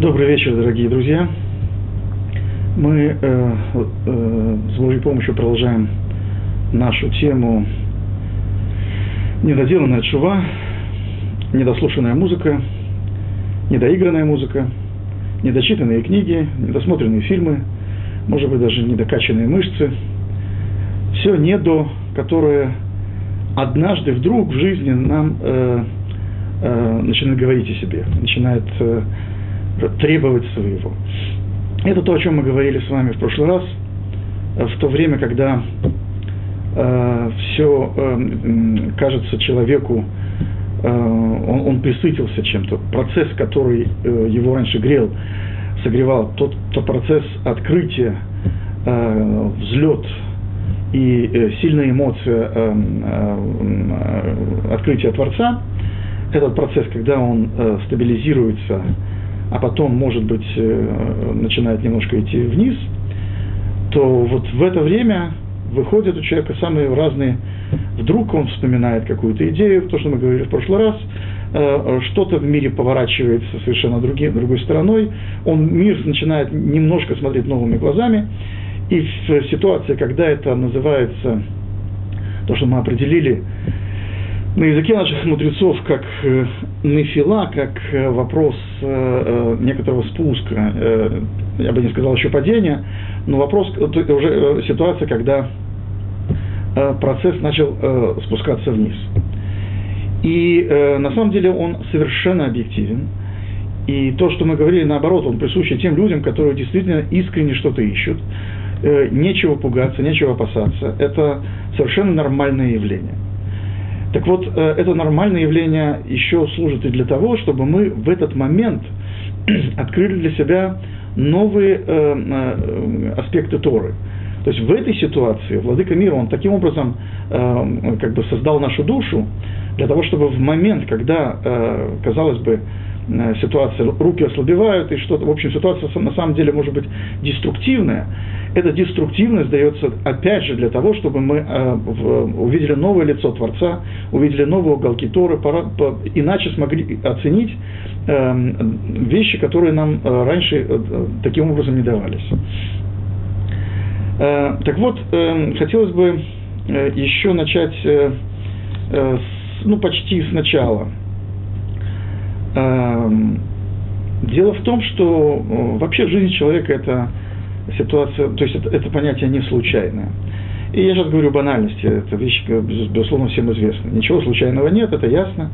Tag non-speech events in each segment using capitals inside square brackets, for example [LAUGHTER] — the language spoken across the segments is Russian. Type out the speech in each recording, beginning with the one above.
Добрый вечер, дорогие друзья. Мы э, э, с Божьей помощью продолжаем нашу тему недоделанная чува, недослушанная музыка, недоигранная музыка, недочитанные книги, недосмотренные фильмы, может быть, даже недокачанные мышцы. Все недо, которое однажды вдруг в жизни нам э, э, начинает говорить о себе, начинает э, требовать своего. Это то, о чем мы говорили с вами в прошлый раз, э, в то время, когда э, все э, кажется человеку, э, он, он присытился чем-то. Процесс, который э, его раньше грел, согревал, тот, тот процесс открытия, э, взлет и э, сильная эмоция э, э, открытия Творца, этот процесс, когда он э, стабилизируется, а потом, может быть, э, начинает немножко идти вниз, то вот в это время выходят у человека самые разные, вдруг он вспоминает какую-то идею, то, что мы говорили в прошлый раз, э, что-то в мире поворачивается совершенно другим, другой стороной, он мир начинает немножко смотреть новыми глазами, и в ситуации, когда это называется, то, что мы определили, на языке наших мудрецов как э, нефила, как э, вопрос э, некоторого спуска, я бы не сказал еще падения, но вопрос, уже ситуация, когда процесс начал спускаться вниз. И на самом деле он совершенно объективен. И то, что мы говорили, наоборот, он присущий тем людям, которые действительно искренне что-то ищут. Нечего пугаться, нечего опасаться. Это совершенно нормальное явление – так вот, э, это нормальное явление еще служит и для того, чтобы мы в этот момент [CLEARS THROAT] открыли для себя новые э, э, аспекты Торы. То есть в этой ситуации Владыка мира, он таким образом как бы создал нашу душу, для того, чтобы в момент, когда, казалось бы, ситуация, руки ослабевают, и что-то, в общем, ситуация на самом деле может быть деструктивная, эта деструктивность дается опять же для того, чтобы мы э, увидели новое лицо Творца, увидели новые уголки Торы, иначе смогли оценить э, вещи, которые нам э, раньше э, таким образом не давались. Э, так вот, э, хотелось бы э, еще начать э, э, ну, почти сначала. Э, дело в том, что э, вообще жизнь человека – это ситуация, то есть это, это понятие не случайное. И я сейчас говорю банальности, это вещь, безусловно, всем известна. Ничего случайного нет, это ясно.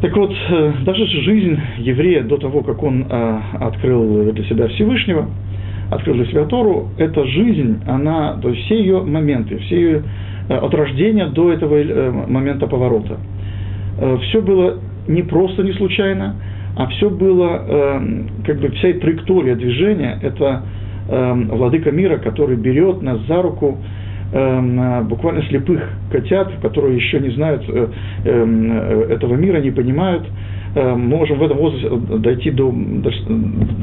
Так вот, э, даже жизнь еврея до того, как он открыл для себя Всевышнего, открыл для себя Тору, эта жизнь, она, то есть все ее моменты, все ее э, от рождения до этого э, момента поворота, все было не просто не случайно, а все было, как бы вся траектория движения, это э, владыка мира, который берет нас за руку, э, буквально слепых котят, которые еще не знают э, э, этого мира, не понимают, э, можем в этом возрасте дойти до, до,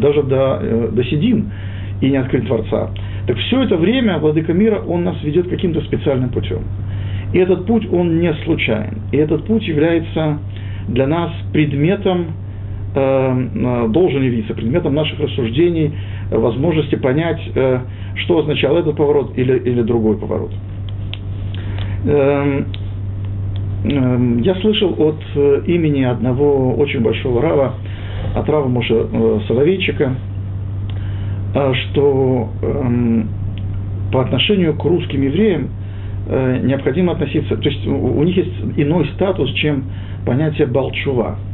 даже до, э, до седин и не открыть Творца. Так все это время Владыка мира, он нас ведет каким-то специальным путем. И этот путь, он не случайен. И этот путь является для нас предметом Э, э, должен явиться предметом наших рассуждений, э, возможности понять, что означал этот поворот или, или другой поворот. Эм, эм, я слышал от имени одного очень большого рава, от рава Моша Соловейчика, что эм, по отношению к русским евреям необходимо относиться, то есть у них есть иной статус, чем понятие балчува –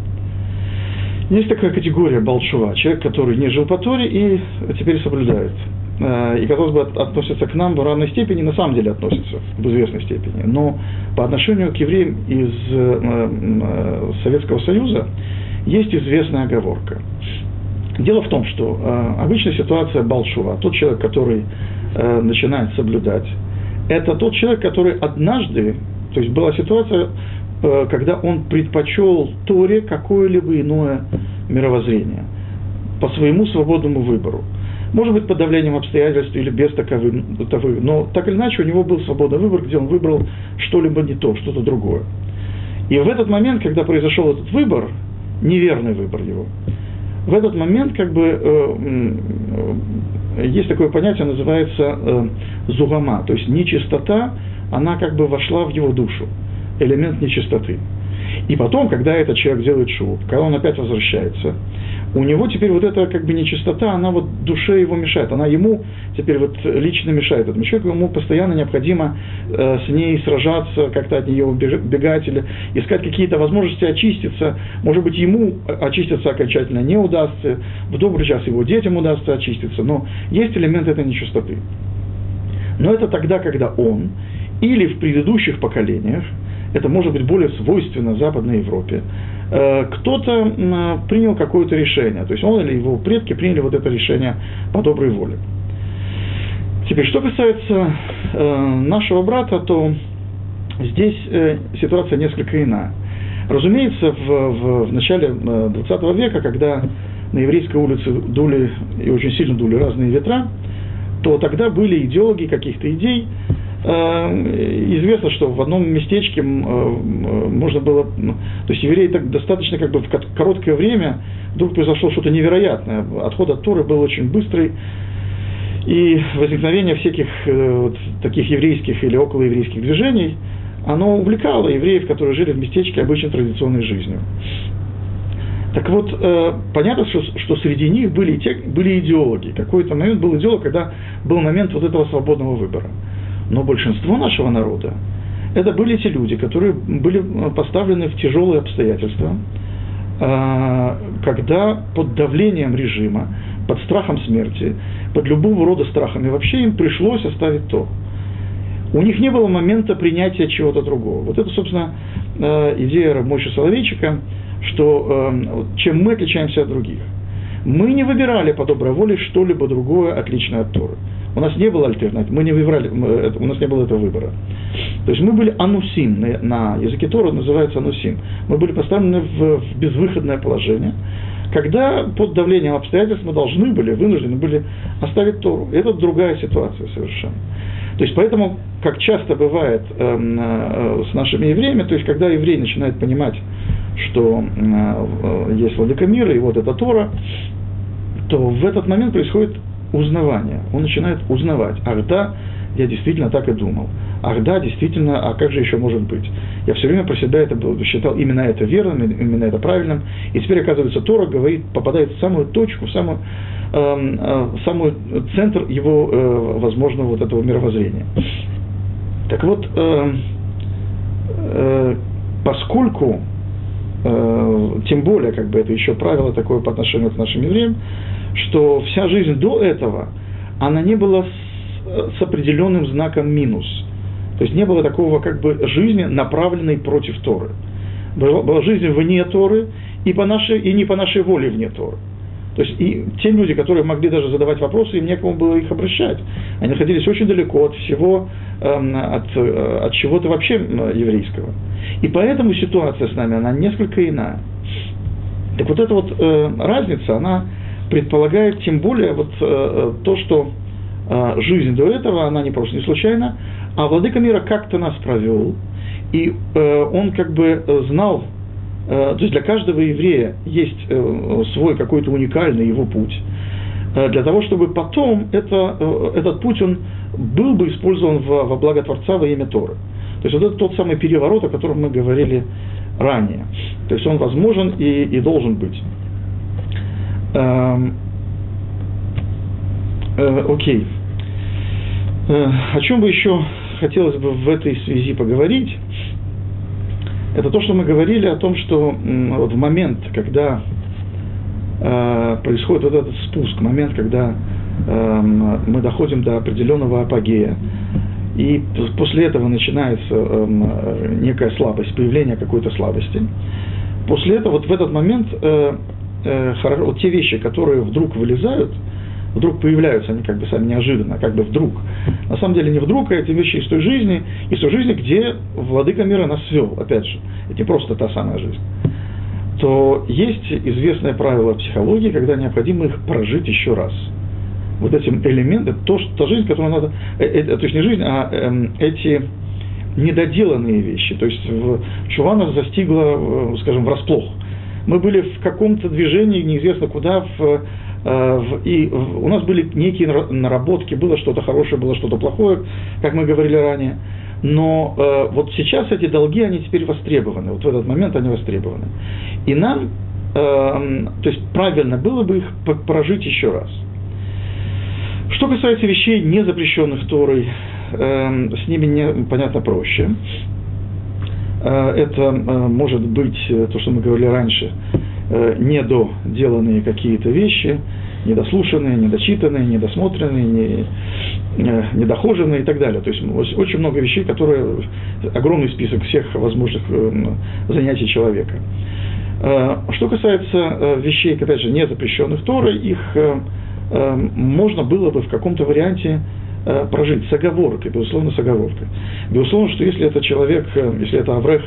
есть такая категория Балшува, человек, который не жил по Торе и теперь соблюдает. Э, и, казалось бы, относится к нам в равной степени, на самом деле относится в известной степени. Но по отношению к евреям из э, э, Советского Союза есть известная оговорка. Дело в том, что обычная ситуация Балшува, тот человек, который начинает соблюдать, это тот человек, который однажды, то есть была ситуация, Э, когда он предпочел Торе какое-либо иное мировоззрение по своему свободному выбору. Может быть, под давлением обстоятельств или без таковых, но так или иначе у него был свободный выбор, где он выбрал что-либо не то, что-то другое. И в этот момент, когда произошел этот выбор, неверный выбор его, в этот момент как бы э, э, есть такое понятие, называется э, зугама, то есть нечистота, она как бы вошла в его душу, элемент нечистоты. И потом, когда этот человек делает шоу, когда он опять возвращается, у него теперь вот эта как бы нечистота, она вот душе его мешает, она ему теперь вот лично мешает этому человеку, ему постоянно необходимо э, с ней сражаться, как-то от нее убегать или искать какие-то возможности очиститься. Может быть, ему очиститься окончательно не удастся, в добрый час его детям удастся очиститься, но есть элемент этой нечистоты. Но это тогда, когда он или в предыдущих поколениях, это может быть более свойственно Западной Европе, э, кто-то принял какое-то решение, то есть он или его предки приняли вот это решение по доброй воле. Теперь, что касается э, нашего брата, то здесь э, ситуация несколько иная. Разумеется, в, в, в начале 20 века, когда на еврейской улице дули и очень сильно дули разные ветра, то тогда были идеологи каких-то идей, известно, что в одном местечке э, можно было, то есть евреи так достаточно как бы в короткое время вдруг произошло что-то невероятное. Отход от Торы был очень быстрый, и возникновение всяких э, вот, таких еврейских или околоеврейских движений, оно увлекало евреев, которые жили в местечке обычной традиционной жизнью. Так вот, э, понятно, что, что среди них были, те, были идеологи. Какой-то момент был идеолог, когда был момент вот этого свободного выбора. Но большинство нашего народа это были те люди, которые были э, поставлены в тяжелые обстоятельства, э, когда под давлением режима, под страхом смерти, под любого рода страхами вообще им пришлось оставить то. У них не было момента принятия чего-то другого. Вот это, собственно, э, идея Рабмойши Соловейчика, что чем мы отличаемся от других. Мы не выбирали по доброй воле что-либо другое, отличное от Торы. У нас не было альтернатив, мы не выбирали, мы, у нас не было этого выбора. То есть мы были анусим, на, на языке Тора называется анусим. Мы были поставлены в, в безвыходное положение, когда под давлением обстоятельств мы должны были, вынуждены были оставить Тору. Это другая ситуация совершенно. То есть поэтому, как часто бывает э, э, с нашими евреями, то есть когда еврей начинает понимать, что э, э есть владыка мира, и вот это Тора, то в этот момент происходит узнавание. Он начинает узнавать. Ах да, я действительно так и думал. Ах да, действительно, а как же еще может быть? Я все время про себя это был, считал именно это верным, именно это правильным. И теперь, оказывается, Тора говорит, попадает в самую точку, в самую, э, э, в самый центр его э, возможного вот этого мировоззрения. Так вот, э, э, поскольку э, тем более, как бы это еще правило такое по отношению к нашим евреям, что вся жизнь до этого, она не была с, с определенным знаком минус. То есть не было такого как бы жизни, направленной против Торы. Была, была жизнь вне Торы и, по нашей, и не по нашей воле вне Торы. То есть и те люди, которые могли даже задавать вопросы, им некому было их обращать. Они находились очень далеко от всего, эм, от, э, от чего-то вообще еврейского. И поэтому ситуация с нами, она несколько иная. Так вот эта вот э, разница, она предполагает тем более вот э, э, то, что э, жизнь до этого, она не просто не случайна, а владыка мира как-то нас провел, и он как бы знал, то есть для каждого еврея есть свой какой-то уникальный его путь, для того, чтобы потом это, этот путь, он был бы использован во, во благо Творца во имя Торы. То есть вот это тот самый переворот, о котором мы говорили ранее. То есть он возможен и, и должен быть. Эм, э, окей. Э, о чем бы еще хотелось бы в этой связи поговорить? Это то, что мы говорили о том, что вот в момент, когда э, происходит вот этот спуск, момент, когда э, мы доходим до определенного апогея, и после этого начинается э, некая слабость, появление какой-то слабости. После этого, вот в этот момент, э, вот те вещи, которые вдруг вылезают, вдруг появляются они как бы сами неожиданно, как бы вдруг. На самом деле не вдруг, а эти вещи из той жизни, из той жизни, где владыка мира нас свел, опять же. Это не просто та самая жизнь. То есть известное правило психологии, когда необходимо их прожить еще раз. Вот этим элементом, то, что, та жизнь, которую надо, э, э, то есть не жизнь, а э, эти недоделанные вещи. То есть в, Чуванов застигла, э, скажем, врасплох мы были в каком-то движении, неизвестно куда, в, э, в, и в, у нас были некие наработки, было что-то хорошее, было что-то плохое, как мы говорили ранее. Но э, вот сейчас эти долги, они теперь востребованы, вот в этот момент они востребованы. И нам, э, то есть правильно было бы их прожить еще раз. Что касается вещей, не запрещенных Торой, э, с ними, не, понятно, проще. Э, это э, может быть э, то, что мы говорили раньше, недоделанные какие-то вещи, недослушанные, недочитанные, недосмотренные, не, недохоженные и так далее. То есть очень много вещей, которые огромный список всех возможных занятий человека. Что касается вещей, опять же, не запрещенных Торой, их можно было бы в каком-то варианте прожить с оговоркой, безусловно, с оговоркой. Безусловно, что если это человек, э, если это Аврех,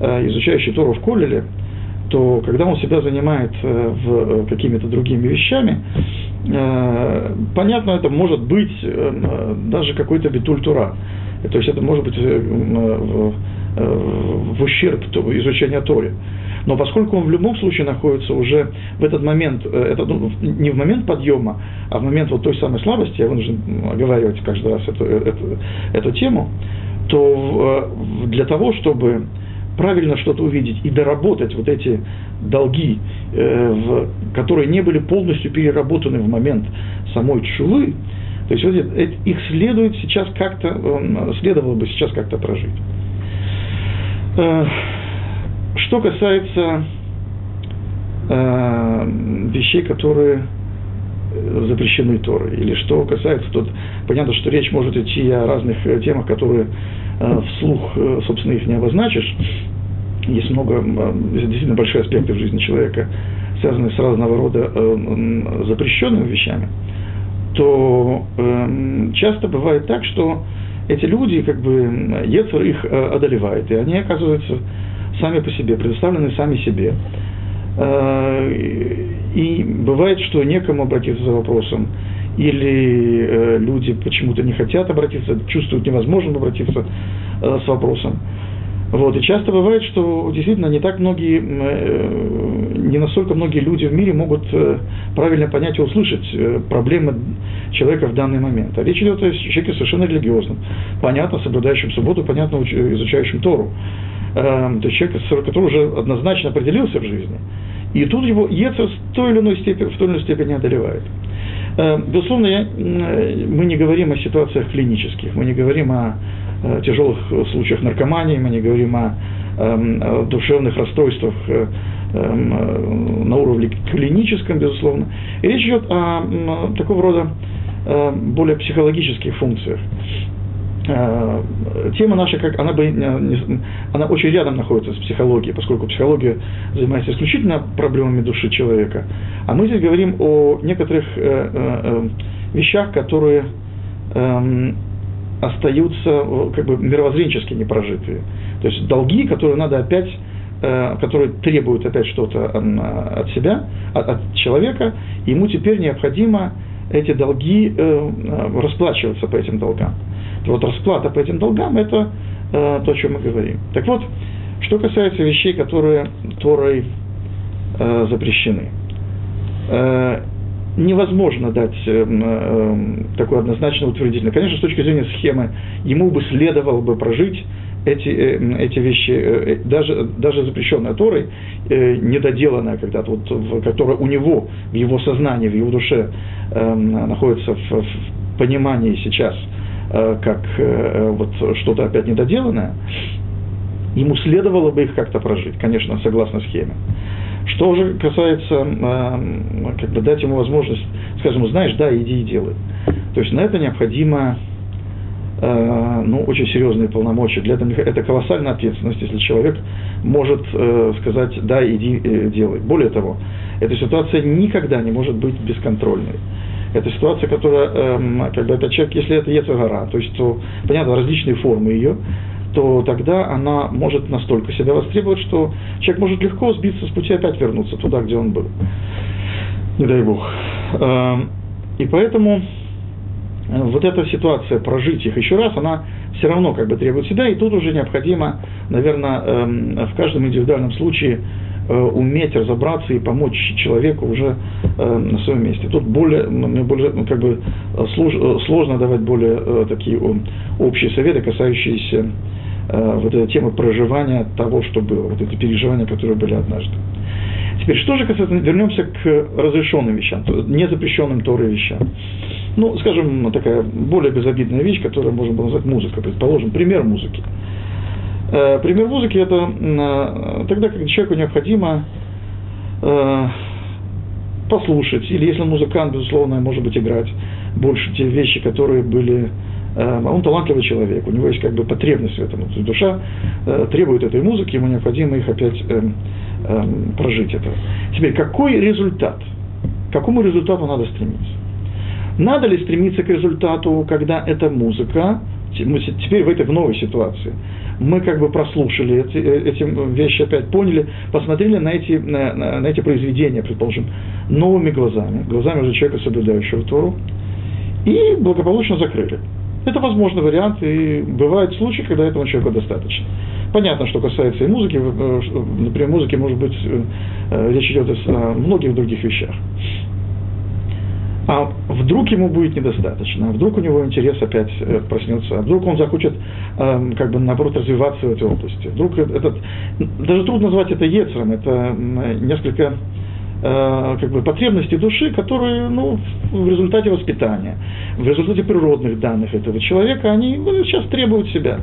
э, изучающий Тору в Колеле, то когда он себя занимает в какими-то другими вещами, понятно, это может быть даже какой-то битуль Тура. То есть это может быть в ущерб изучения Торы. Но поскольку он в любом случае находится уже в этот момент, э, это, ну, не в момент подъема, а в момент вот той самой слабости, я вынужден оговаривать каждый раз эту, эту, эту тему, то э, для того, чтобы правильно что-то увидеть и доработать вот эти долги, э, которые не были полностью переработаны в момент самой чулы, то есть вот их следует сейчас как-то, следовало бы сейчас как-то прожить. Что касается э, вещей, которые запрещены Торой, или что касается, тут понятно, что речь может идти о разных э, темах, которые э, вслух, э, собственно, их не обозначишь. Есть много, э, действительно большие аспекты в жизни человека, связанные с разного рода э, запрещенными вещами, то э, часто бывает так, что эти люди, как бы, Ецер их э, одолевает, и они оказываются сами по себе, предоставлены сами себе. Э, и бывает, что некому обратиться за вопросом, или э, люди почему-то не хотят обратиться, чувствуют невозможным обратиться э, с вопросом. Вот. И часто бывает, что действительно не так многие, не настолько многие люди в мире могут правильно понять и услышать проблемы человека в данный момент. А речь идет о человеке совершенно религиозном, понятно, соблюдающем субботу, понятно, изучающем Тору. Эм, то есть человек, который уже однозначно определился в жизни, и тут его Ецер в той или иной степени, в той или иной степени одолевает. Эм, безусловно, я, мы не говорим о ситуациях клинических, мы не говорим о э, тяжелых случаях наркомании, мы не говорим о, эм, о душевных расстройствах э, на уровне клиническом, безусловно. И речь идет о такого рода э, более психологических функциях. Э, тема наша, как она, бы, она очень рядом находится с психологией, поскольку психология занимается исключительно проблемами души человека. А мы здесь говорим о некоторых э, э, вещах, которые эм, остаются как бы мировоззренчески непрожитые. То есть долги, которые надо опять которые требуют опять что-то от себя, от человека, ему теперь необходимо эти долги расплачиваться по этим долгам. Вот расплата по этим долгам – это э, то, о чем мы говорим. Так вот, что касается вещей, которые Торой э, запрещены. Э, невозможно дать э, э, такой однозначно утвердительный. Конечно, с точки зрения схемы, ему бы следовало бы прожить эти, э, эти вещи, э, даже, даже запрещенная Торой, э, недоделанная когда-то, вот, которая у него, в его сознании, в его душе э, находится в, в понимании сейчас – Э, как э, вот что-то опять недоделанное, ему следовало бы их как-то прожить, конечно, согласно схеме. Что же касается, э, как бы дать ему возможность, скажем, знаешь, да, иди и делай. То есть на это необходимо ну, очень серьезные полномочия. Для этого это колоссальная ответственность, если человек может сказать, да, иди, делай. Более того, эта ситуация никогда не может быть бесконтрольной это ситуация, которая, эм, как бы, это человек, если это Ецагара, то есть, то, понятно, различные формы ее, то тогда она может настолько себя востребовать, что человек может легко сбиться с пути, опять вернуться туда, где он был. Не дай бог. Эм, и поэтому э, вот эта ситуация, прожить их еще раз, она все равно как бы требует себя, и тут уже необходимо, наверное, эм, в каждом индивидуальном случае э, уметь разобраться и помочь человеку уже э, на своем месте. Тут более, более ну, как бы слож, сложно давать более э, такие общие советы, касающиеся э, вот этой темы проживания того, что было, вот эти переживания, которые были однажды. Теперь, что же касается, вернемся к разрешенным вещам, незапрещенным Торой вещам. Ну, скажем, такая более безобидная вещь, которую можно было назвать музыка, предположим, пример музыки. Э, пример музыки – это э, тогда, когда человеку необходимо э, послушать, или если музыкант, безусловно, может быть, играть больше те вещи, которые были он талантливый человек, у него есть как бы потребность в этом. То есть душа требует этой музыки, ему необходимо их опять э, э, прожить это. Теперь, какой результат? К какому результату надо стремиться? Надо ли стремиться к результату, когда эта музыка, мы теперь в этой в новой ситуации, мы как бы прослушали эти, э, эти вещи, опять поняли, посмотрели на эти, на, на эти произведения, предположим, новыми глазами, глазами уже человека, соблюдающего Тору, и благополучно закрыли. Это возможный вариант, и бывают случаи, когда этого человека достаточно. Понятно, что касается и музыки, э, например, музыки, может быть, э, речь идет о многих других вещах. А вдруг ему будет недостаточно, а вдруг у него интерес опять э, проснется, а вдруг он захочет, э, как бы, наоборот, развиваться в этой области. Вдруг этот, даже трудно назвать это ецером, это несколько э, как бы, потребностей души, которые ну, в результате воспитания, в результате природных данных этого человека, они ну, сейчас требуют себя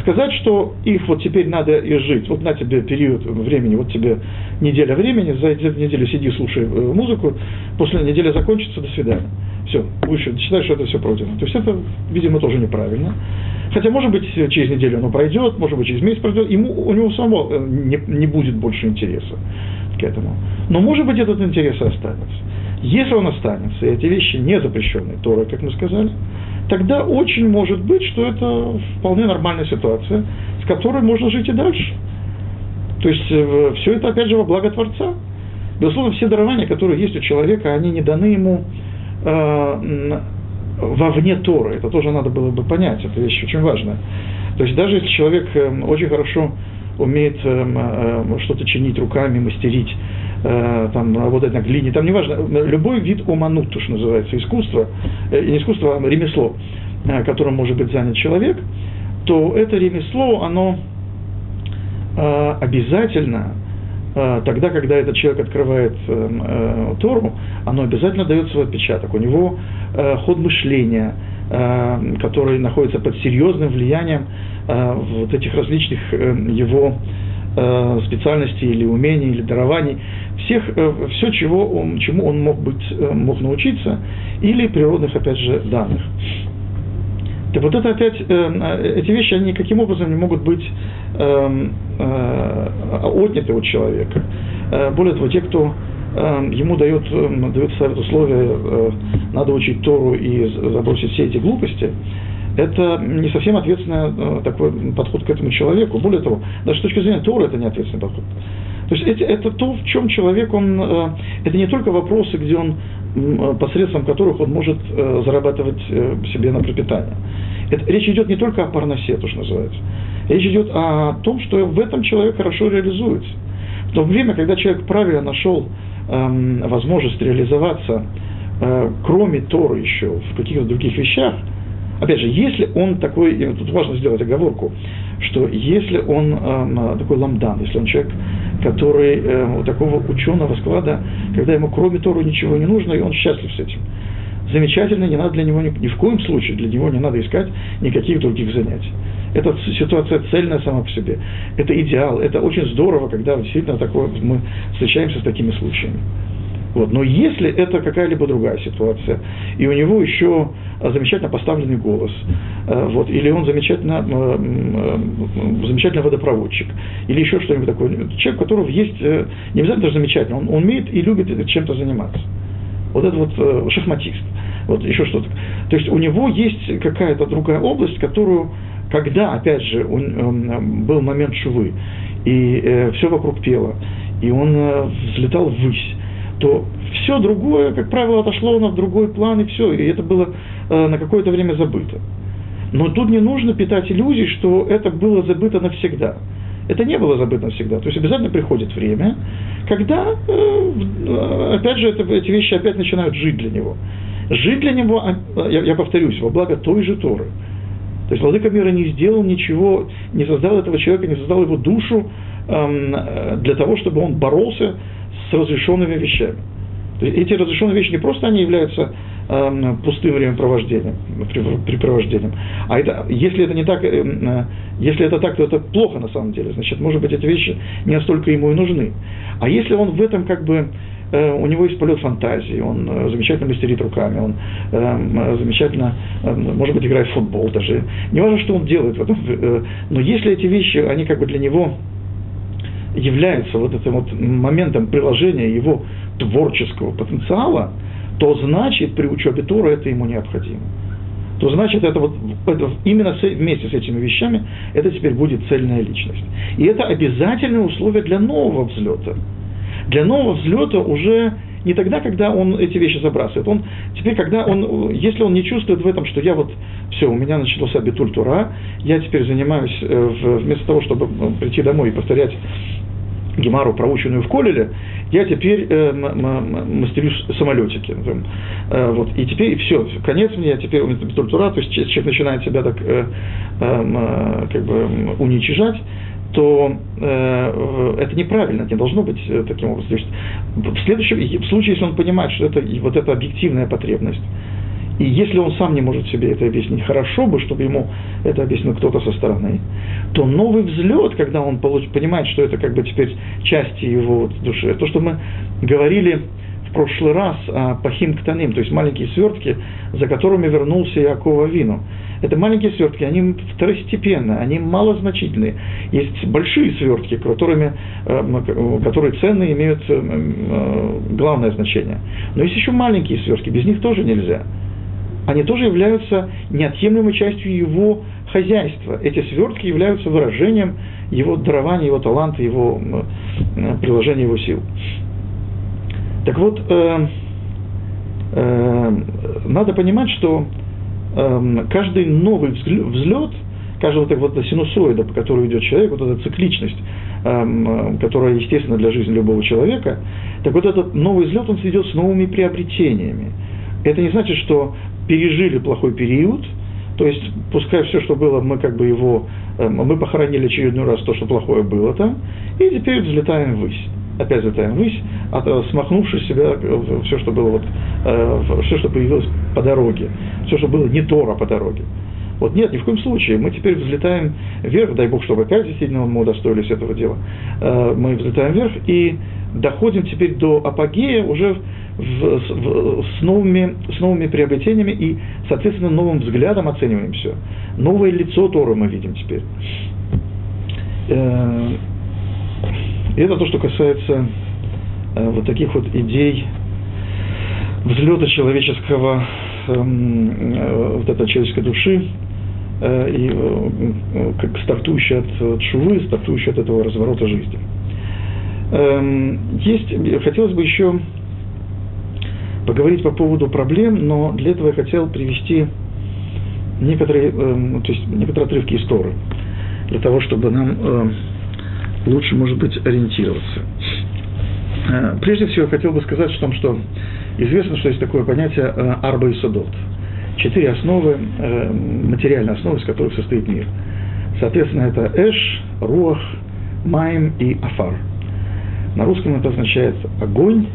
сказать, что их вот теперь надо и жить. Вот на тебе период времени, вот тебе неделя времени, за неделю сиди, слушай э, музыку, после недели закончится, до свидания. Все, выше, считай, что это все пройдено. То есть это, видимо, тоже неправильно. Хотя, может быть, через неделю оно пройдет, может быть, через месяц пройдет, ему, у него самого э, не, не будет больше интереса к этому. Но, может быть, этот интерес останется. Если он останется, и эти вещи не запрещенные Торой, как мы сказали, тогда очень может быть, что это вполне нормальная ситуация, с которой можно жить и дальше. То есть э, все это, опять же, во благо Творца. Безусловно, все дарования, которые есть у человека, они не даны ему э, вовне Торы. Это тоже надо было бы понять, это вещь очень важная. То есть даже если человек э, очень хорошо умеет э, что-то чинить руками, мастерить, там, работать на глине, там неважно, любой вид уманут, то, что называется, искусство, не искусство, а ремесло, которым может быть занят человек, то это ремесло, оно обязательно тогда, когда этот человек открывает э, э, Тору, оно обязательно дает свой отпечаток. У него э, ход мышления, который находится под серьезным влиянием вот этих различных его специальностей или умений, или дарований, всех, все, чего он, чему он мог, быть, мог научиться, или природных, опять же, данных. Так вот это опять, э, эти вещи, они каким образом не могут быть э, э, отняты у человека. Э, более того, те, кто э, ему дает, э, дает ставят условия, э, надо учить Тору и забросить все эти глупости, это не совсем ответственный э, такой подход к этому человеку. Более того, даже с точки зрения Тора это не ответственный подход. То есть это, это то, в чем человек, он, э, это не только вопросы, где он, посредством которых он может э, зарабатывать себе на пропитание. Это, речь идет не только о парносе, то, что называется. Речь идет о том, что в этом человек хорошо реализуется. В то время, когда человек правильно нашел эм, возможность реализоваться, э, кроме Торы еще, в каких-то других вещах – Опять же, если он такой, и тут важно сделать оговорку, что если он э, такой ламдан, если он человек, который э, у такого ученого склада, когда ему кроме Тору ничего не нужно, и он счастлив с этим. Замечательно, не надо для него ни, ни в коем случае, для него не надо искать никаких других занятий. Это ситуация цельная сама по себе. Это идеал, это очень здорово, когда действительно такое, мы встречаемся с такими случаями. Вот. Но если это какая-либо другая ситуация, и у него еще замечательно поставленный голос, э, вот, или он замечательно, э, э, замечательный водопроводчик, или еще что-нибудь такое, человек, у которого есть, не обязательно даже замечательно, он, он умеет и любит чем-то заниматься. Вот это вот шахматист, вот еще что-то. То есть у него есть какая-то другая область, которую, когда, опять же, он, был момент шувы, и э, все вокруг пело, и он э, взлетал ввысь, то все другое, как правило, отошло на другой план, и все, и это было э, на какое-то время забыто. Но тут не нужно питать иллюзий, что это было забыто навсегда. Это не было забыто навсегда. То есть обязательно приходит время, когда, э, опять же, эти вещи опять начинают жить для него. Жить для него, а, я, я повторюсь, во благо той же Торы. То есть Владыка мира не сделал ничего, не создал этого человека, не создал его душу эм, для того, чтобы он боролся с разрешенными вещами. То есть эти разрешенные вещи не просто они являются э, пустым времяпровождением, препровождением, а это, если это не так, э, э, если это так, то это плохо на самом деле. Значит, может быть, эти вещи не настолько ему и нужны. А если он в этом как бы э, у него есть полет фантазии, он замечательно мастерит руками, он э, замечательно, э, может быть, играет в футбол даже. Не важно, что он делает в этом, но если эти вещи, они как бы для него являются вот этим вот моментом приложения его творческого потенциала, то значит при учебе Тора это ему необходимо. То значит, это вот это, именно с, вместе с этими вещами это теперь будет цельная личность. И это обязательное условие для нового взлета. Для нового взлета уже не тогда, когда он эти вещи забрасывает. Он теперь, когда он, если он не чувствует в этом, что я вот, все, у меня начался битуль тура, я теперь занимаюсь, э, вместо того, чтобы э, прийти домой и повторять Гемару, проученную в Колеле, я теперь э, мастерю самолетики. Э, вот, и теперь все, конец мне, теперь у меня тура, то есть человек начинает себя так э, э, как бы уничижать, то э, это неправильно, не должно быть э, таким образом. В следующем в случае, если он понимает, что это вот эта объективная потребность, и если он сам не может себе это объяснить, хорошо бы, чтобы ему это объяснил кто-то со стороны, то новый взлет, когда он получ, понимает, что это как бы теперь части его вот души, то, что мы говорили в прошлый раз о пахим ктаним, то есть маленькие свертки, за которыми вернулся Якова Вину. Это маленькие свертки, они второстепенные, они малозначительные. Есть большие свертки, которыми, э, которые ценные имеют э, главное значение. Но есть еще маленькие свертки, без них тоже нельзя они тоже являются неотъемлемой частью его хозяйства. Эти свертки являются выражением его дарования, его таланта, его приложения его сил. Так вот, э, э, надо понимать, что э, каждый новый взлет, каждого вот, вот синусоида, по которой идет человек, вот эта цикличность, э, которая естественна для жизни любого человека, так вот этот новый взлет, он идет с новыми приобретениями. Это не значит, что пережили плохой период, то есть, пускай все, что было, мы как бы его, э, мы похоронили очередной раз то, что плохое было там, и теперь взлетаем ввысь. Опять взлетаем ввысь, от, э, смахнувши себя э, все, что было вот, все, что появилось по дороге, все, что было не Тора по дороге. Вот нет, ни в коем случае. Мы теперь взлетаем вверх, дай Бог, чтобы опять действительно мы удостоились этого дела. Мы взлетаем вверх и доходим теперь до апогея уже в, в, с, новыми, с новыми приобретениями и, соответственно, новым взглядом оцениваем все. Новое лицо Торы мы видим теперь. Э, и это то, что касается э, вот таких вот идей взлета человеческого, эм, э, вот этой человеческой души, и как стартующей от шувы, стартующей от этого разворота жизни. Эм, есть, хотелось бы еще поговорить по поводу проблем, но для этого я хотел привести некоторые, э, то есть некоторые отрывки истории, для того, чтобы нам э, лучше, может быть, ориентироваться. Э, прежде всего, хотел бы сказать о том, что известно, что есть такое понятие э, арба и садот. Четыре основы, э, материальные основы, из которых состоит мир. Соответственно, это эш, руах, майм и афар. На русском это означает огонь,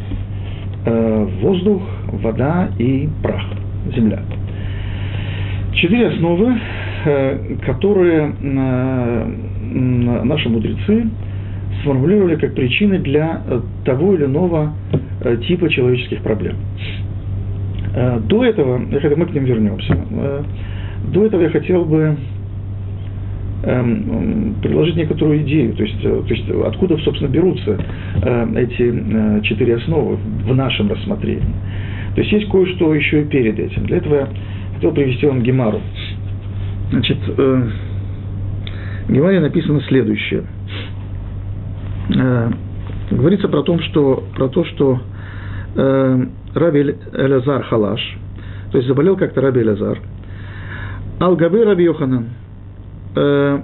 воздух, вода и прах, земля. Четыре основы, которые наши мудрецы сформулировали как причины для того или иного типа человеческих проблем. До этого, мы к ним вернемся, до этого я хотел бы Эм, предложить некоторую идею, то есть, э, то есть откуда, собственно, берутся э, эти э, четыре основы в нашем рассмотрении. То есть есть кое-что еще и перед этим. Для этого я хотел привести вам Гемару. Значит, в Гемаре написано следующее. Говорится про, том, что, про то, что Раби Элязар Халаш, то есть заболел как-то Раби Элязар, Алгабы Раби Йоханан – Э,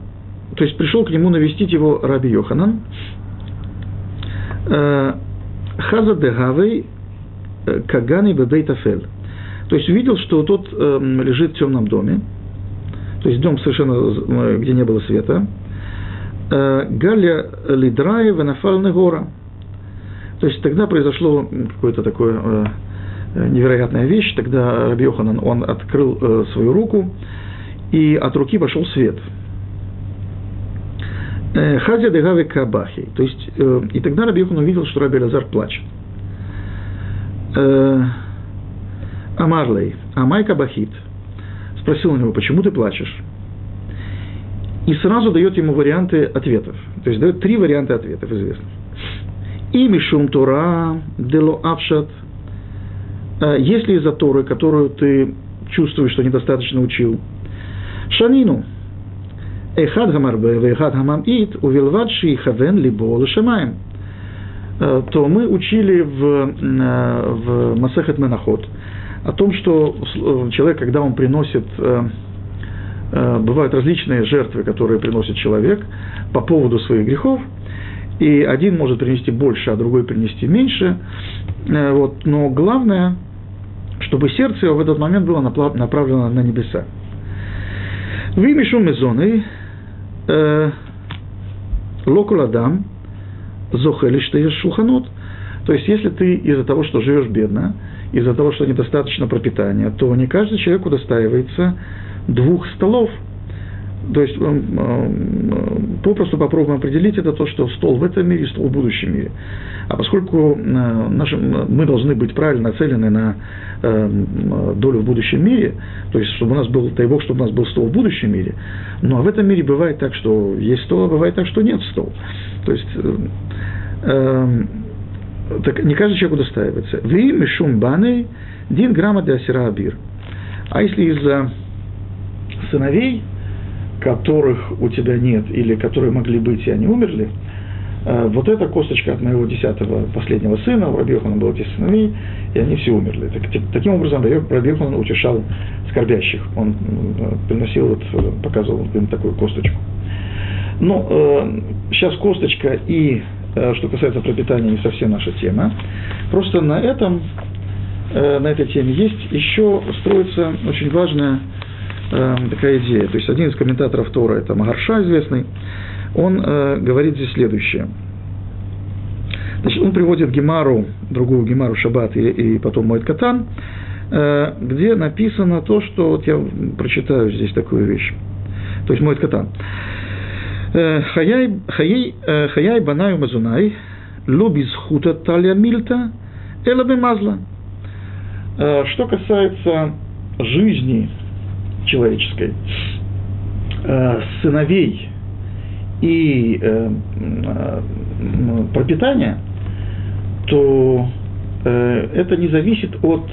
то есть пришел к нему навестить его Раби Йоханан, э, Хаза Дегавей э, Кагани Бебейтафель. То есть увидел, что тот э, лежит в темном доме, то есть дом совершенно, где не было света. Галя Лидрая Венафаль гора. То есть тогда произошло какое-то такое невероятная вещь. Тогда Раби Йоханан, он открыл свою руку, и от руки пошел свет – Э, Хазя Дегави Кабахи. То есть, э, и тогда Рабиохан увидел, что Раби Лазар плачет. Э, Амарлей, Амай Кабахит. Спросил у него, почему ты плачешь? И сразу дает ему варианты ответов. То есть дает три варианта ответов известных. И Мишум Тора, Дело Авшат. Если из-за Торы, которую ты чувствуешь, что недостаточно учил. Шанину, Эхад Гамарбе, Эхад Гамамит, Увилвад Шихавен Либо Лашамаем, то мы учили в, в Масахет Менахот о том, что человек, когда он приносит, бывают различные жертвы, которые приносит человек по поводу своих грехов, и один может принести больше, а другой принести меньше, вот, но главное, чтобы сердце его в этот момент было направлено на небеса. Вы мишу мезоны, Э, локуладам зохели, что есть шулханот. То есть, если ты из-за того, что живешь бедно, из-за того, что недостаточно пропитания, то не каждый человек удостаивается двух столов – то есть попросту попробуем определить это то, что стол в этом мире, стол в будущем мире. А поскольку э, наши, мы должны быть правильно нацелены на э, долю в будущем мире, то есть чтобы у нас был, дай Бог, чтобы у нас был стол в будущем мире, ну а в этом мире бывает так, что есть стол, а бывает так, что нет стола. То есть э, эм, так не каждый человек удостаивается. Ви мишум баны дин грамма де абир. А если из-за сыновей, которых у тебя нет или которые могли быть, и они умерли, э, вот эта косточка от моего десятого последнего сына, у Раби Йохана было 10 сыновей, и они все умерли. Так, таким образом, Раби Йохан утешал скорбящих. Он э, приносил, вот, э, показывал им такую косточку. Но э, сейчас косточка и, э, что касается пропитания, не совсем наша тема. Просто на этом, э, на этой теме есть еще строится очень важная э, такая идея. То есть один из комментаторов Тора, это Магарша известный, он э, говорит здесь следующее. Значит, он приводит Гемару, другую Гемару Шаббат и, и потом Моет Катан, э, где написано то, что вот я прочитаю здесь такую вещь. То есть Моет Катан. «Э, хаяй, хаяй, банаю мазунай, лобиз хута талия мильта, элабе мазла. Что касается жизни человеческой, э, сыновей и э, э, пропитания, то это не зависит от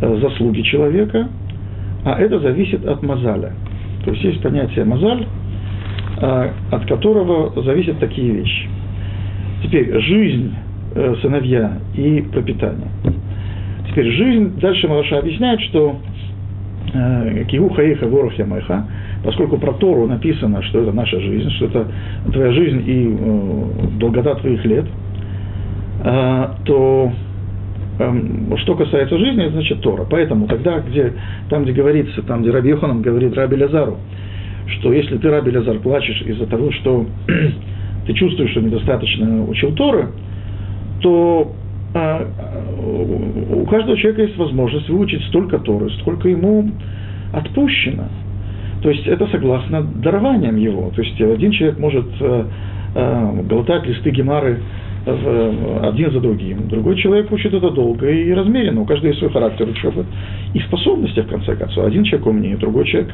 заслуги человека, а это зависит от мозаля. То есть есть понятие мозаль, от которого зависят такие вещи. Теперь жизнь сыновья и пропитание. Теперь жизнь, дальше Малаша объясняет, что Э, Киу хаиха ворох ямайха, поскольку про Тору написано, что это наша жизнь, что это твоя жизнь и э, долгота твоих лет, э, то э, что касается жизни, значит Тора. Поэтому тогда, где, там, где говорится, там, где Раби Йоханан говорит Раби Лазару, что если ты, Раби Лазар, плачешь из-за того, что [CLEARS THROAT] ты чувствуешь, что недостаточно учил Торы, то а, у каждого человека есть возможность выучить столько Торы, сколько ему отпущено. То есть это согласно дарованиям его. То есть один человек может э, э, глотать листы гемары один за другим. Другой человек учит это долго и размеренно. У каждого есть свой характер учебы и способности, в конце концов. Один человек умнее, другой человек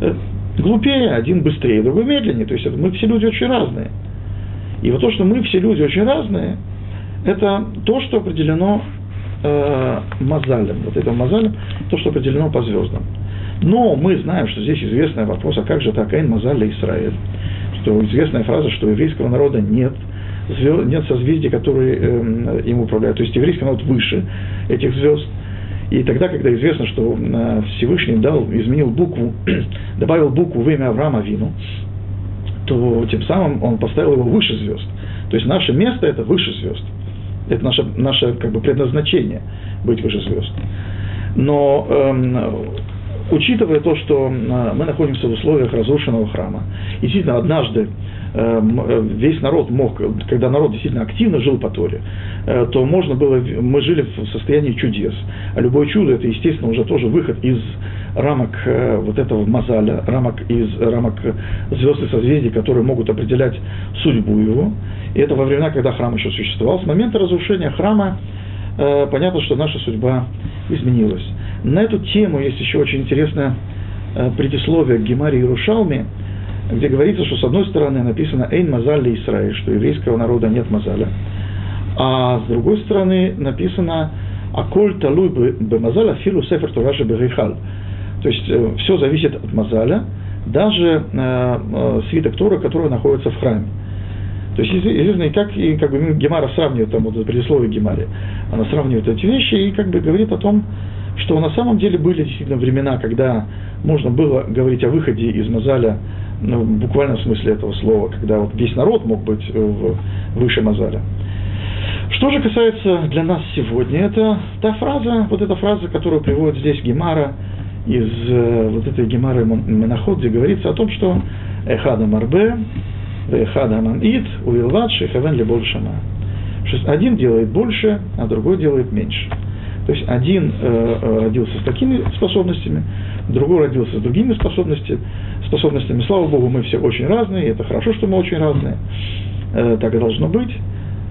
э, глупее, один быстрее, другой медленнее. То есть мы все люди очень разные. И вот то, что мы все люди очень разные – это то, что определено э, мазалем, вот это мазалем, то, что определено по звездам. Но мы знаем, что здесь известный вопрос, а как же так Айн Мазаль Израиль? Что известная фраза, что еврейского народа нет, звезд, нет созвездий, которые э, им управляют. То есть еврейский народ выше этих звезд. И тогда, когда известно, что э, Всевышний дал, изменил букву, [CLEARS THROAT] добавил букву в имя Авраама Вину, то тем самым он поставил его выше звезд. То есть наше место – это выше звезд. Это наше, наше как бы, предназначение – быть выше звезд. Но эм, учитывая то, что э, мы находимся в условиях разрушенного храма, действительно однажды Эм, весь народ мог, когда народ действительно активно жил по Торе, э, то можно было, мы жили в состоянии чудес. А любое чудо это, естественно, уже тоже выход из рамок э, вот этого мазаля, рамок из рамок звезд и созвездий, которые могут определять судьбу его. И это во времена, когда храм еще существовал. С момента разрушения храма понятно, что наша судьба изменилась. На эту тему есть еще очень интересное предисловие к Гемаре Иерушалме, где говорится, что с одной стороны написано «Эйн мазаль Исраиль», что еврейского народа нет мазаля, а с другой стороны написано «Аколь талуй бы мазаля филу сефер туражи бегейхаль». То есть э, все зависит от мазаля, даже э, э, свиток Тора, который находится в храме. То есть, известно, и как, и как бы Гемара сравнивает, там вот предисловие Гемаре, она сравнивает эти вещи и как бы говорит о том, что на самом деле были действительно времена, когда можно было говорить о выходе из Мазаля ну, в буквальном смысле этого слова, когда вот весь народ мог быть в выше Мазаля. Что же касается для нас сегодня, это та фраза, вот эта фраза, которую приводит здесь Гемара, из э, вот этой Гемары Менаход, где говорится о том, что Эхада Марбе, Эхада Мамид, Уилват, Шехавен Леболь Шама. Один делает больше, а другой делает меньше. То есть один э, э, родился с такими способностями, другой родился с другими способностями, способностями. Слава Богу, мы все очень разные, и это хорошо, что мы очень разные. Э, так и должно быть.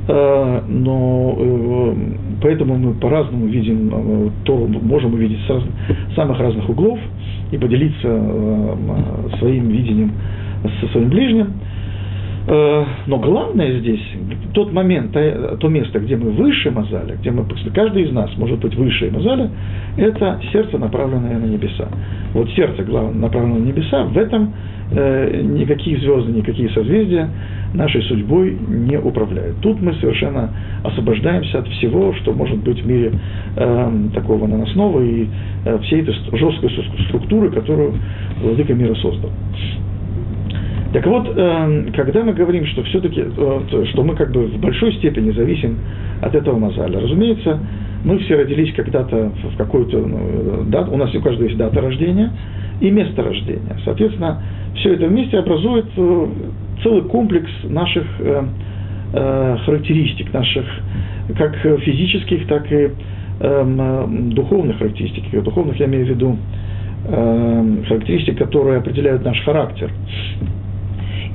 Э, но э, поэтому мы по-разному видим э, то, можем увидеть с разных, самых разных углов и поделиться э, своим видением со своим ближним. Э, но главное здесь, тот момент, то место, где мы выше Мазаля, где мы, каждый из нас может быть выше Мазаля, это сердце, направленное на небеса. Вот сердце, главное, направленное на небеса, в этом э, никакие звезды, никакие созвездия нашей судьбой не управляют. Тут мы совершенно освобождаемся от всего, что может быть в мире э, такого наносного и э, всей этой жесткой структуры, которую Владыка мира создал. Так вот, эм, когда мы говорим, что все-таки, э, что мы как бы в большой степени зависим от этого мозаля, разумеется, мы все родились когда-то в какую-то ну, дату, у нас у каждого есть дата рождения и место рождения. Соответственно, все это вместе образует э, целый комплекс наших э, характеристик, наших как физических, так и эм, духовных характеристик. Духовных я имею в виду эм, характеристик, которые определяют наш характер.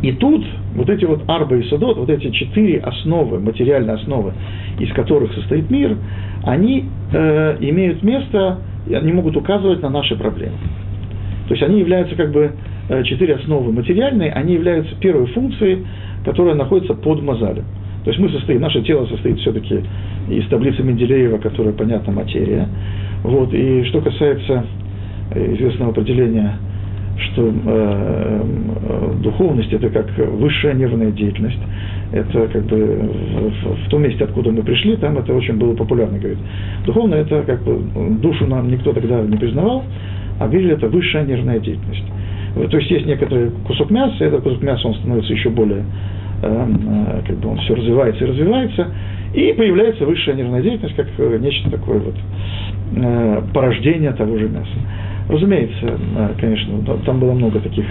И тут вот эти вот арба и судот, вот эти четыре основы, материальные основы, из которых состоит мир, они э, имеют место, и они могут указывать на наши проблемы. То есть они являются как бы э, четыре основы материальные, они являются первой функцией, которая находится под мозалем. То есть мы состоим, наше тело состоит все-таки из таблицы Менделеева, которая понятна материя. Вот, и что касается э, известного определения что э, э, духовность это как высшая нервная деятельность. Это как бы в, в, том месте, откуда мы пришли, там это очень было популярно говорить. Духовно это как бы душу нам никто тогда не признавал, а говорили это высшая нервная деятельность. То есть есть некоторый кусок мяса, этот кусок мяса он становится еще более, э, э, как бы он все развивается и развивается, и появляется высшая нервная деятельность, как нечто такое вот э, порождение того же мяса. Разумеется, конечно, там было много таких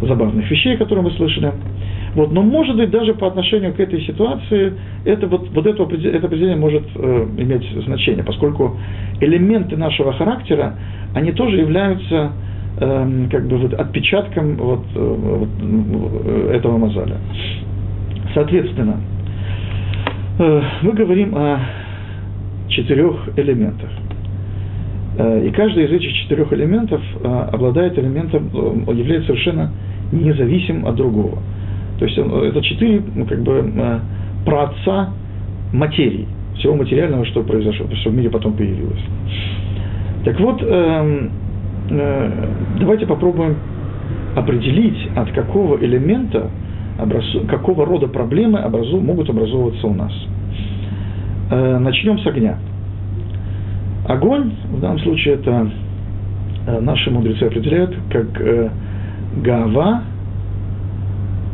забавных вещей, которые мы слышали. Вот, но может быть даже по отношению к этой ситуации это, вот, вот это, это определение может э, иметь значение, поскольку элементы нашего характера, они тоже являются э, как бы вот отпечатком вот, э, вот, э, этого мозаля. Соответственно, э, мы говорим о четырех элементах. Э, и каждый из этих четырех элементов э, обладает элементом, э, является совершенно независим от другого. То есть это четыре ну, как бы, праотца материи, всего материального, что произошло, что в мире потом появилось. Так вот, эм, давайте попробуем определить, от какого элемента, какого рода проблемы могут образовываться у нас. Начнем с огня. Огонь, в данном случае, это э, наши мудрецы определяют как э, гава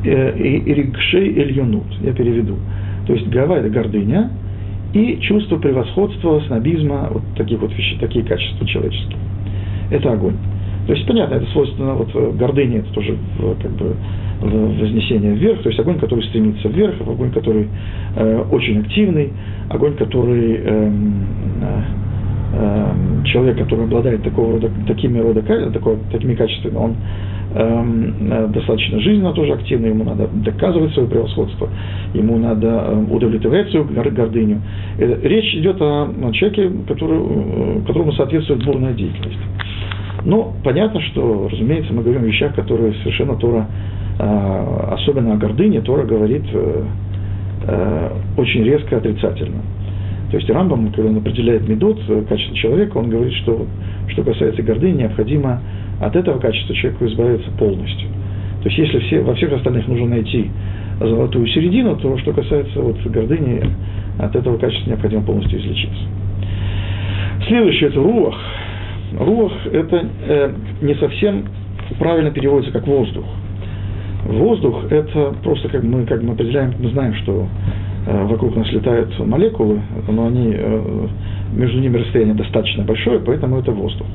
э, и рикшей эльюнут. Я переведу. То есть гава – это гордыня, и чувство превосходства, снобизма, вот таких вот вещей, такие качества человеческие. Это огонь. То есть, понятно, это свойственно вот гордыне, это тоже как бы вознесение вверх, то есть огонь, который стремится вверх, огонь, который э, очень активный, огонь, который э, э, человек, который обладает такого рода, такими, рода, такого, такими качествами, он Эм, э, достаточно жизненно тоже активный, ему надо доказывать свое превосходство, ему надо э, удовлетворять свою гордыню. Э, речь идет о человеке, который, которому соответствует бурная деятельность. Но понятно, что, разумеется, мы говорим о вещах, которые совершенно Тора, особенно о гордыне, Тора говорит очень резко отрицательно. То есть Рамбам, когда он определяет медот, качество человека, он говорит, что что касается гордыни, необходимо от этого качества человеку избавиться полностью. То есть если все, во всех остальных нужно найти золотую середину, то что касается вот гордыни, от этого качества необходимо полностью излечиться. Следующее – это руах. Руах – это э, не совсем правильно переводится как воздух. Воздух – это просто как мы, как мы определяем, мы знаем, что э, вокруг нас летают молекулы, но они, э, между ними расстояние достаточно большое, поэтому это воздух.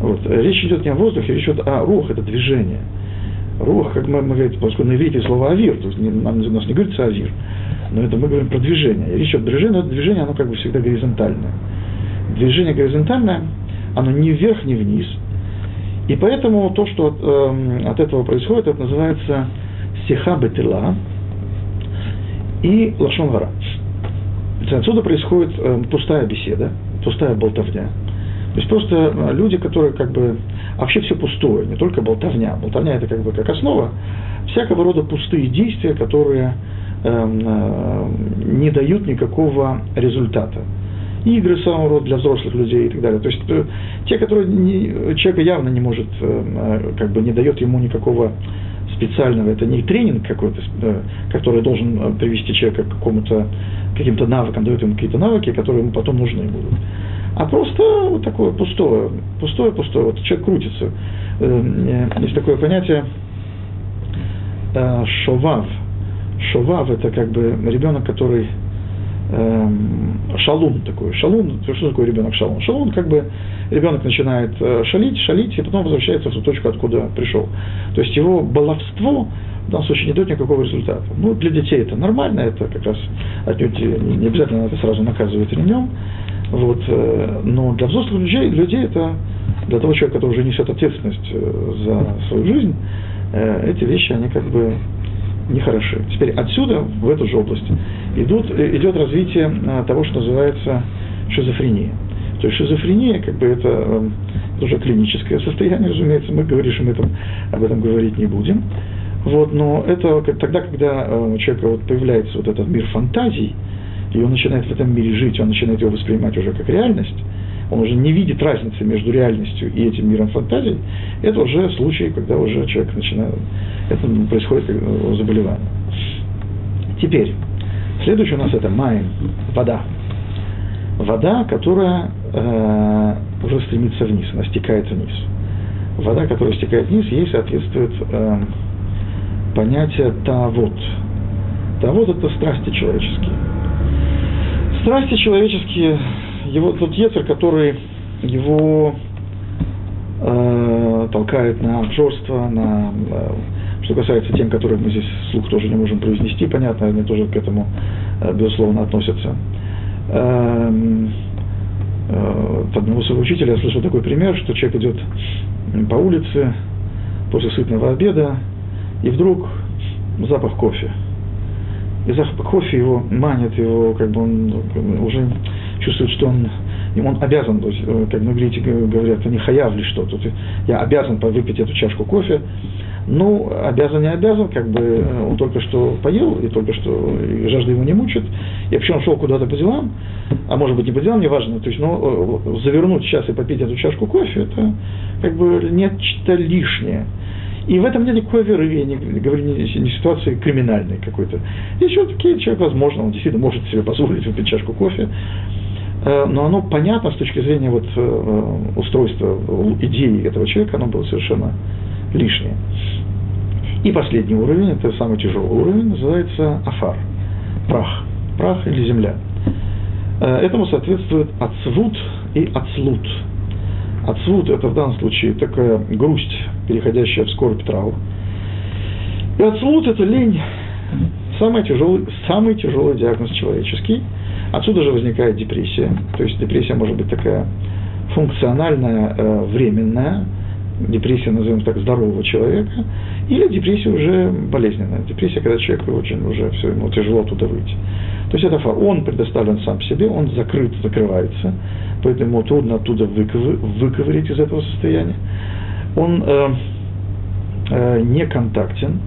Вот. Речь идет не о воздухе, речь идет о рух, это движение. Рух, как мы, мы говорим, поскольку на иврите слово авир, то есть нам, у нас не говорится авир, но это мы говорим про движение. Речь идет о движении, но это движение, оно как бы всегда горизонтальное. Движение горизонтальное, оно ни вверх, ни вниз. И поэтому то, что от, э, от этого происходит, это называется сиха бетила и лашон вара. Отсюда происходит э, пустая беседа, пустая болтовня – то есть просто э, люди, которые как бы... Вообще все пустое, не только болтовня. Болтовня это как бы как основа всякого рода пустые действия, которые э, э, не дают никакого результата. Игры самого рода для взрослых людей и так далее. То есть э, те, которые не, человека явно не может, э, э, как бы не дает ему никакого специального, это не тренинг какой-то, который должен привести человека к какому-то, каким-то навыкам, дает ему какие-то навыки, которые ему потом нужны будут а просто вот такое пустое, пустое, пустое, вот человек крутится. Есть такое понятие шовав. Шовав – это как бы ребенок, который шалун такой. Шалун, что такое ребенок шалун? Шалун как бы ребенок начинает э, шалить, шалить, и потом возвращается в ту точку, откуда пришел. То есть его баловство в данном случае не дает никакого результата. Ну, для детей это нормально, это как раз отнюдь не обязательно надо сразу наказывать ремнем. Вот, э, но для взрослых людей, людей это, для того человека, который уже несет ответственность э, за свою жизнь, эти вещи, они как бы нехороши. Теперь отсюда, в эту же область, идут, идет развитие того, что называется шизофрения. То есть шизофрения, как бы это уже клиническое состояние, разумеется, мы говорим, мы этом, об этом говорить не будем. Вот, но это тогда, когда у человека вот появляется вот этот мир фантазий, и он начинает в этом мире жить, он начинает его воспринимать уже как реальность, он уже не видит разницы между реальностью и этим миром фантазий, это уже случай, когда уже человек начинает, это происходит заболевание. Теперь, следующее у нас это майм, вода. Вода, которая э, уже стремится вниз, она стекает вниз. Вода, которая стекает вниз, ей соответствует э, понятие тавод. Тавод – это страсти человеческие страсти человеческие, его тот Ецер, который его э, толкает на обжорство, на, э, что касается тем, которые мы здесь слух тоже не можем произнести, понятно, они тоже к этому, э, безусловно, относятся. Э, э, от одного своего учителя я слышал такой пример, что человек идет по улице после сытного обеда, и вдруг запах кофе – и запах кофе его манит, его, как бы он уже чувствует, что он, он обязан, то э, как на иврите говорят, не хаяв ли что, тут я обязан выпить эту чашку кофе, ну, обязан, не обязан, как бы э, он только что поел, и только что и жажда его не мучит, и вообще он шел куда-то по делам, а может быть не по делам, неважно, то есть, но э, завернуть сейчас и попить эту чашку кофе, это как бы нечто лишнее. И в этом нет никакой веры, я не говорю не, не ситуации криминальной какой-то. Здесь все-таки человек, возможно, он действительно может себе позволить выпить чашку кофе. Э, но оно понятно с точки зрения вот э, устройства идеи этого человека, оно было совершенно лишнее. И последний уровень, это самый тяжелый уровень, называется афар, прах, прах или земля. Этому соответствует ацвут и ацлут. Ацвут – это в данном случае такая грусть, переходящая в скорбь траур. И ацлут – это лень, самый тяжелый, самый тяжелый диагноз человеческий. Отсюда же возникает депрессия. То есть депрессия может быть такая функциональная, э, временная, депрессия, назовем так, здорового человека, или депрессия уже болезненная. Депрессия, когда человек очень уже все, ему тяжело оттуда выйти. То есть это он предоставлен сам себе, он закрыт, закрывается, поэтому трудно оттуда выковы, выковырить из этого состояния. Он э, э, не контактен,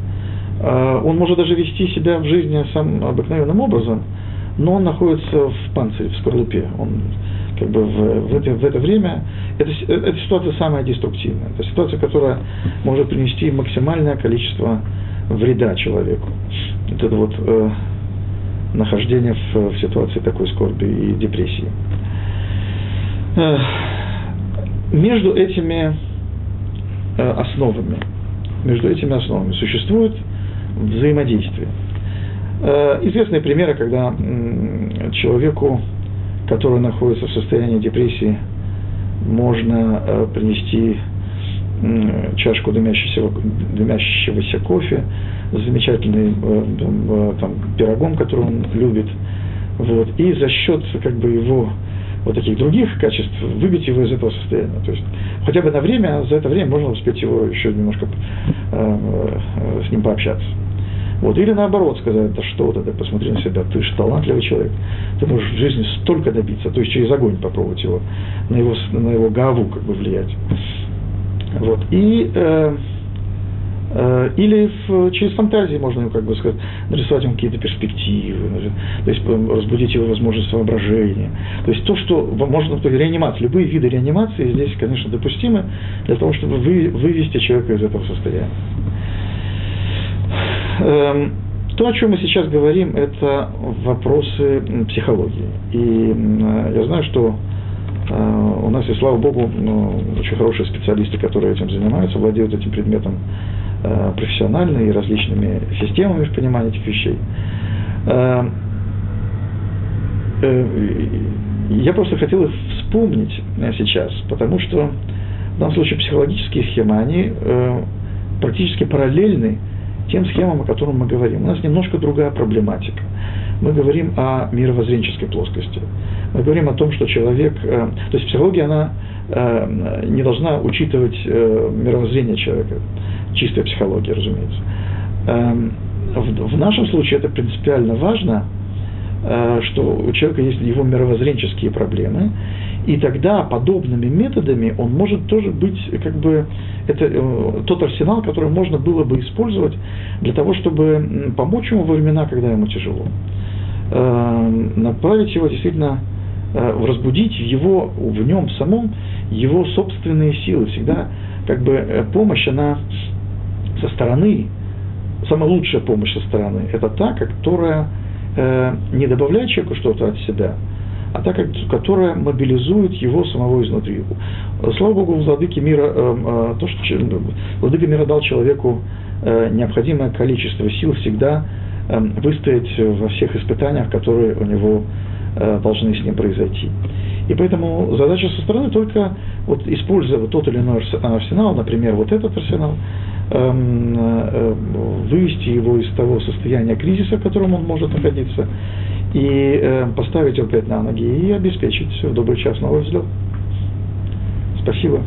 э, он может даже вести себя в жизни самым обыкновенным образом, но он находится в панцире, в скорлупе. Он как бы в, в, это, в это время, это, эта ситуация самая деструктивная. Это ситуация, которая может принести максимальное количество вреда человеку. Это вот э, нахождение в, в ситуации такой скорби и депрессии. Э, между этими э, основами, между этими основами существует взаимодействие. Э, известные примеры, когда человеку, который находится в состоянии депрессии, можно принести чашку дымящегося, дымящегося кофе с замечательным там, пирогом, который он любит, вот, и за счет как бы его вот таких других качеств, выбить его из этого состояния. То есть хотя бы на время, за это время можно успеть его еще немножко э, э, с ним пообщаться. Вот. Или наоборот сказать, да что ты, да посмотри на себя, ты же талантливый человек, ты можешь в жизни столько добиться, то есть через огонь попробовать его, на его, на его гаву как бы влиять. Вот. И э, Э, или в, через фантазии можно ему, как бы сказать, нарисовать ему какие-то перспективы, то есть э, разбудить его возможность воображения. То есть то, что можно то реанимация, любые виды реанимации здесь, конечно, допустимы для того, чтобы вы, вывести человека из этого состояния. Эм, то, о чем мы сейчас говорим, это вопросы психологии. И я знаю, что э, у нас, и слава богу, ну, очень хорошие специалисты, которые этим занимаются, владеют этим предметом Э, профессионально и различными системами в понимании этих вещей. Э, э, я просто хотел их вспомнить сейчас, потому что в данном случае психологические схемы, они практически параллельны тем схемам, о которых мы говорим. У нас немножко другая проблематика. Мы говорим о мировоззренческой плоскости. Мы говорим о том, что человек... то есть психология, она не должна учитывать мировоззрение человека чистая психология, разумеется. Эм, в нашем случае это принципиально важно, э, что у человека есть его мировоззренческие проблемы, и тогда подобными методами он может тоже быть как бы это э, тот арсенал, который можно было бы использовать для того, чтобы помочь ему во времена, когда ему тяжело. Эм, направить его действительно, э, разбудить его, в нем самом его собственные силы. Всегда как бы помощь, она со стороны, самая лучшая помощь со стороны, это та, которая э, не добавляет человеку что-то от себя, а та, которая мобилизует его самого изнутри. Слава Богу, владыки мира, э, э, то, что владыка мира дал человеку э, необходимое количество сил всегда выстоять во всех испытаниях, которые у него должны с ним произойти. И поэтому задача со стороны только вот используя вот тот или иной арсенал, например, вот этот арсенал, Эм, э, вывести его из того состояния кризиса, в котором он может находиться, и э, поставить его опять на ноги и обеспечить в добрый час новый взлет. Спасибо.